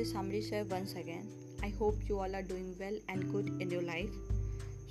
this Amritsar once again. I hope you all are doing well and good in your life.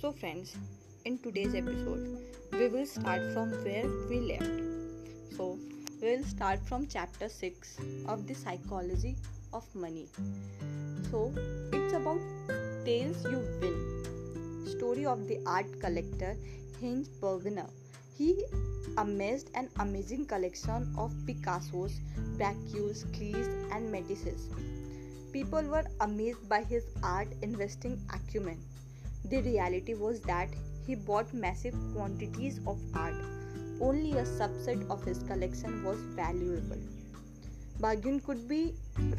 So, friends, in today's episode, we will start from where we left. So, we'll start from chapter 6 of the psychology of money. So, it's about tales you win. Story of the art collector Heinz Berggruen. He amassed an amazing collection of Picasso's, Braque's, Klee's, and Matisse's. People were amazed by his art investing acumen. The reality was that he bought massive quantities of art. Only a subset of his collection was valuable. Berggruen could be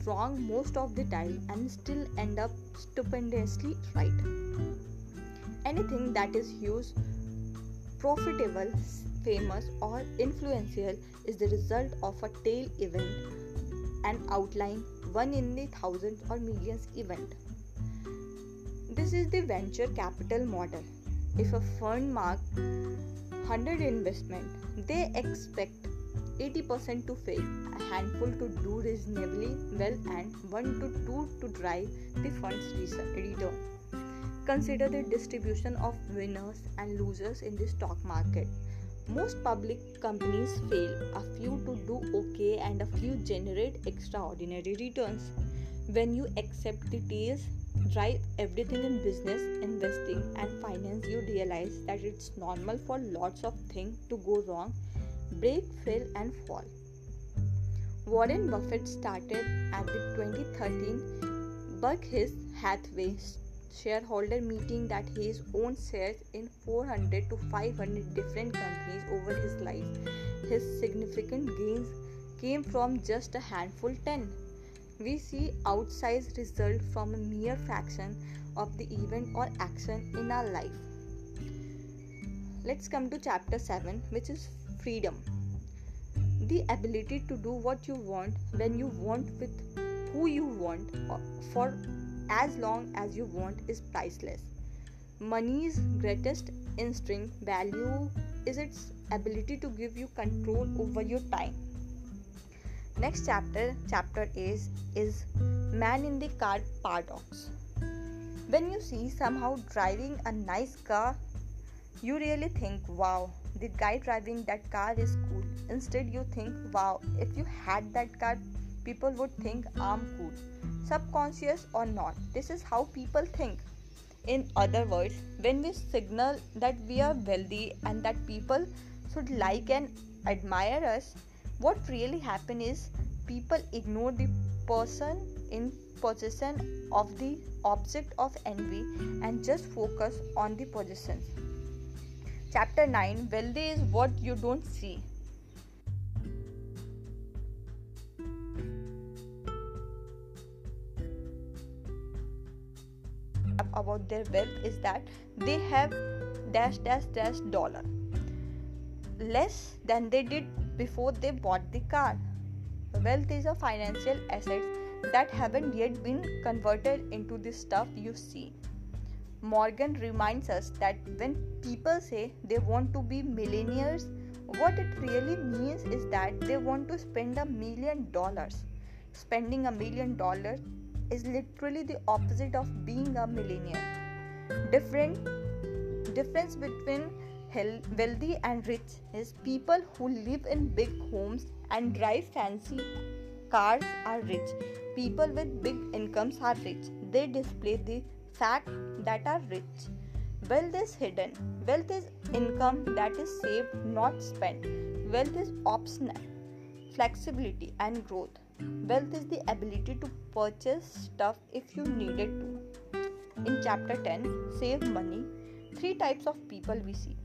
wrong most of the time and still end up stupendously right. Anything that is used, profitable, famous, or influential is the result of a tail event, an outline, one in the thousands or millions event. This is the venture capital model. If a fund mark 100 investment, they expect 80% to fail, a handful to do reasonably well, and 1 to 2 to drive the fund's return. Consider the distribution of winners and losers in the stock market. Most public companies fail, a few to do okay, and a few generate extraordinary returns. When you accept the tails, drive everything in business, investing, and finance, you realize that it's normal for lots of things to go wrong, break, fail, and fall. Warren Buffett started at the 2013 Berkshire Hathaway shareholder meeting that he owned shares in 400 to 500 different companies over his life. His significant gains came from just a handful 10. We see outsized result from a mere fraction of the event or action in our life. Let's come to chapter 7 which is freedom. The ability to do what you want when you want with who you want for as long as you want is priceless. Money's greatest instinct value is its ability to give you control over your time. Next chapter, chapter is is man in the car paradox. When you see somehow driving a nice car, you really think, wow, the guy driving that car is cool. Instead, you think, wow, if you had that car, people would think I'm cool subconscious or not. This is how people think. In other words, when we signal that we are wealthy and that people should like and admire us, what really happens is people ignore the person in possession of the object of envy and just focus on the possessions. Chapter 9 Wealthy is what you don't see. About their wealth is that they have dash dash dash dollar less than they did before they bought the car. Wealth is a financial asset that haven't yet been converted into the stuff you see. Morgan reminds us that when people say they want to be millionaires, what it really means is that they want to spend a million dollars. Spending a million dollars is literally the opposite of being a millionaire. Different difference between wealthy and rich is people who live in big homes and drive fancy cars are rich. People with big incomes are rich. They display the fact that are rich. Wealth is hidden. Wealth is income that is saved, not spent. Wealth is optional. Flexibility and growth. Wealth is the ability to purchase stuff if you needed to. In chapter 10, Save Money, three types of people we see.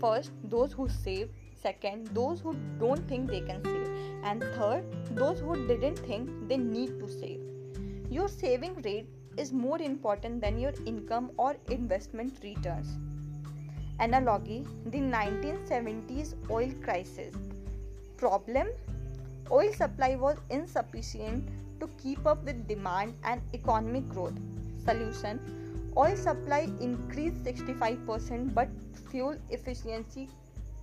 First, those who save. Second, those who don't think they can save. And third, those who didn't think they need to save. Your saving rate is more important than your income or investment returns. Analogy The 1970s oil crisis. Problem oil supply was insufficient to keep up with demand and economic growth. Solution Oil supply increased 65%, but fuel efficiency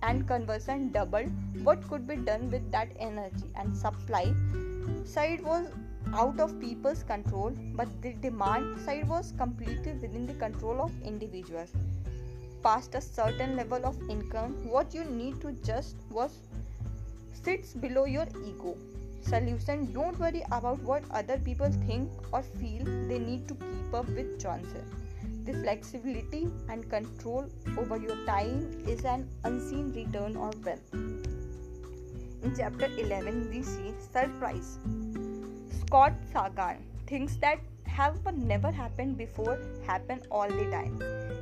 and conversion doubled. What could be done with that energy? And supply side was out of people's control, but the demand side was completely within the control of individuals. Past a certain level of income, what you need to just was sits below your ego. Solution Don't worry about what other people think or feel they need to keep up with Johnson. The flexibility and control over your time is an unseen return on wealth. In chapter 11, we see surprise. Scott Sagan things that have never happened before happen all the time.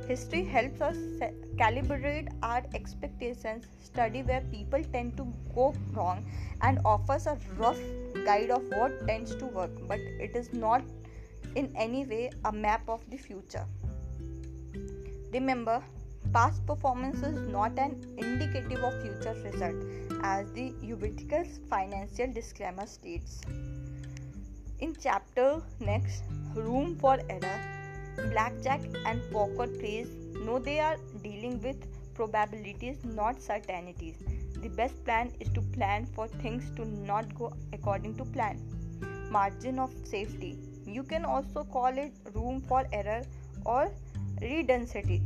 History helps us calibrate our expectations, study where people tend to go wrong, and offers a rough guide of what tends to work, but it is not in any way a map of the future. Remember, past performance is not an indicative of future result, as the ubiquitous financial disclaimer states. In chapter next, room for error, blackjack and poker players know they are dealing with probabilities, not certainties. The best plan is to plan for things to not go according to plan. Margin of safety. You can also call it room for error or redundancy.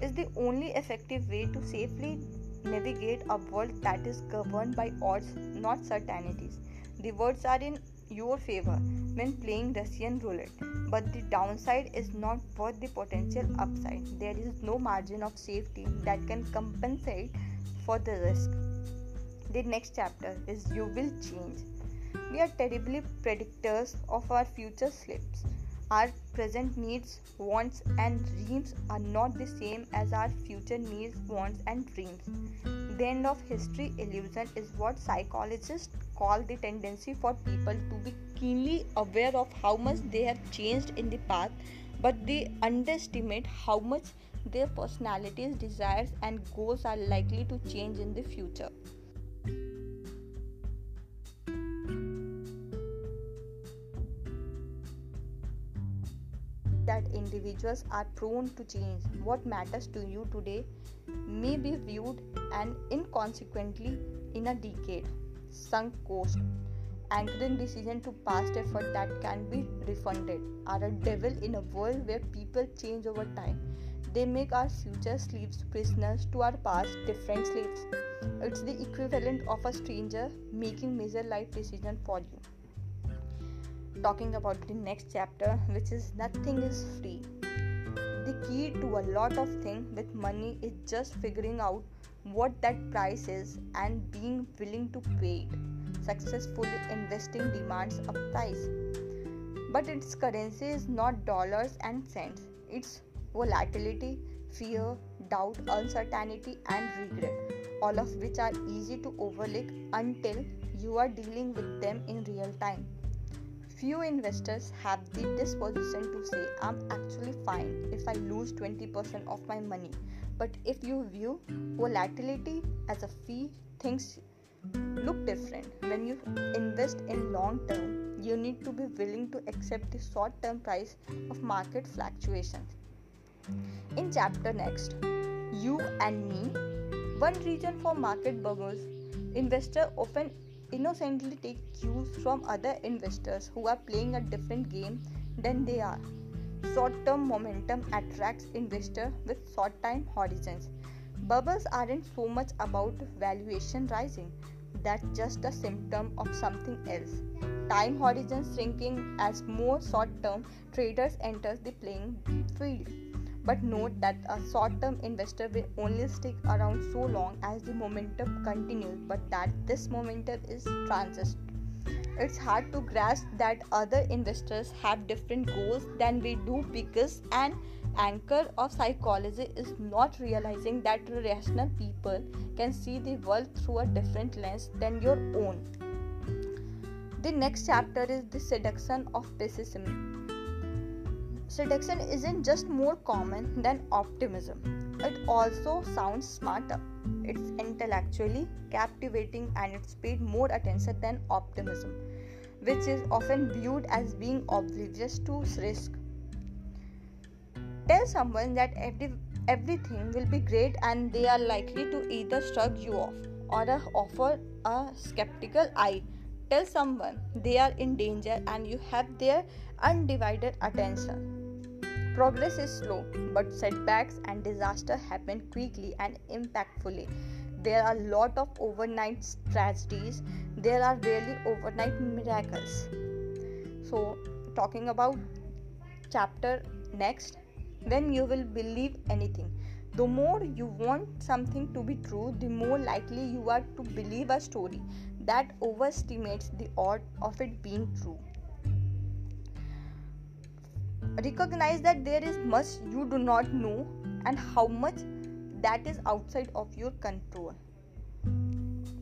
Is the only effective way to safely navigate a world that is governed by odds, not certainties. The words are in your favor when playing Russian roulette, but the downside is not worth the potential upside. There is no margin of safety that can compensate for the risk. The next chapter is You Will Change. We are terribly predictors of our future slips. Our present needs, wants, and dreams are not the same as our future needs, wants, and dreams. The end of history illusion is what psychologists call the tendency for people to be keenly aware of how much they have changed in the past, but they underestimate how much their personalities, desires, and goals are likely to change in the future. That individuals are prone to change. What matters to you today may be viewed and inconsequently in a decade sunk cost, anchoring decision to past effort that can be refunded, are a devil in a world where people change over time. They make our future slaves prisoners to our past different slaves. It's the equivalent of a stranger making major life decision for you. Talking about the next chapter, which is nothing is free. The key to a lot of things with money is just figuring out what that price is and being willing to pay it. Successfully investing demands a price. But its currency is not dollars and cents, it's volatility, fear, doubt, uncertainty, and regret, all of which are easy to overlook until you are dealing with them in real time. Few investors have the disposition to say, I'm actually fine if I lose 20% of my money but if you view volatility as a fee, things look different. When you invest in long term, you need to be willing to accept the short term price of market fluctuations. In chapter next, you and me, one reason for market bubbles, investor often innocently take cues from other investors who are playing a different game than they are. Short term momentum attracts investors with short time horizons. Bubbles aren't so much about valuation rising, that's just a symptom of something else. Time horizons shrinking as more short term traders enter the playing field. But note that a short term investor will only stick around so long as the momentum continues, but that this momentum is transient it's hard to grasp that other investors have different goals than we do because an anchor of psychology is not realizing that rational people can see the world through a different lens than your own. The next chapter is the seduction of pessimism. Seduction isn't just more common than optimism, it also sounds smarter. It's intellectually captivating and it's paid more attention than optimism, which is often viewed as being oblivious to risk. Tell someone that every, everything will be great and they are likely to either shrug you off or offer a skeptical eye. Tell someone they are in danger and you have their undivided attention. Progress is slow, but setbacks and disaster happen quickly and impactfully. There are a lot of overnight tragedies. There are really overnight miracles. So, talking about chapter next, when you will believe anything. The more you want something to be true, the more likely you are to believe a story that overestimates the odds of it being true. Recognize that there is much you do not know and how much that is outside of your control.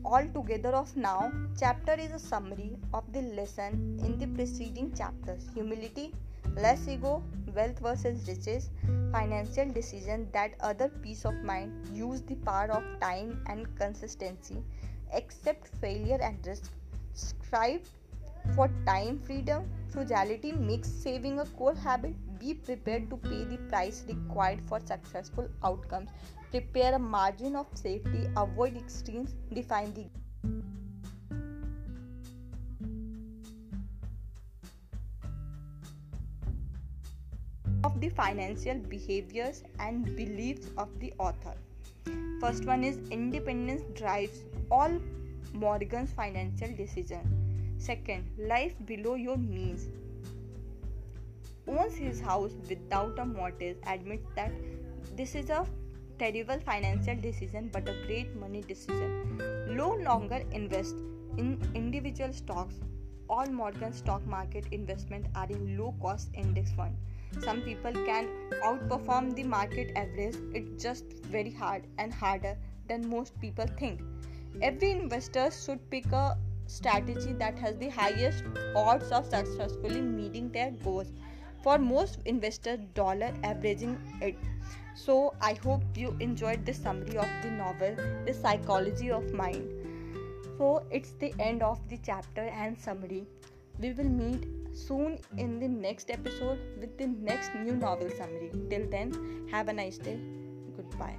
Altogether, of now, chapter is a summary of the lesson in the preceding chapters humility, less ego, wealth versus riches, financial decision that other peace of mind, use the power of time and consistency, accept failure and risk, strive for time freedom, frugality makes saving a core habit, be prepared to pay the price required for successful outcomes, prepare a margin of safety, avoid extremes, define the of the financial behaviors and beliefs of the author. First one is independence drives all Morgan's financial decision. Second, life below your means. Owns his house without a mortgage, admits that this is a terrible financial decision but a great money decision. No longer invest in individual stocks. All Morgan stock market investment are in low cost index fund some people can outperform the market average it's just very hard and harder than most people think every investor should pick a strategy that has the highest odds of successfully meeting their goals for most investors dollar averaging it so i hope you enjoyed the summary of the novel the psychology of mind so it's the end of the chapter and summary we will meet soon in the next episode with the next new novel summary. Till then, have a nice day. Goodbye.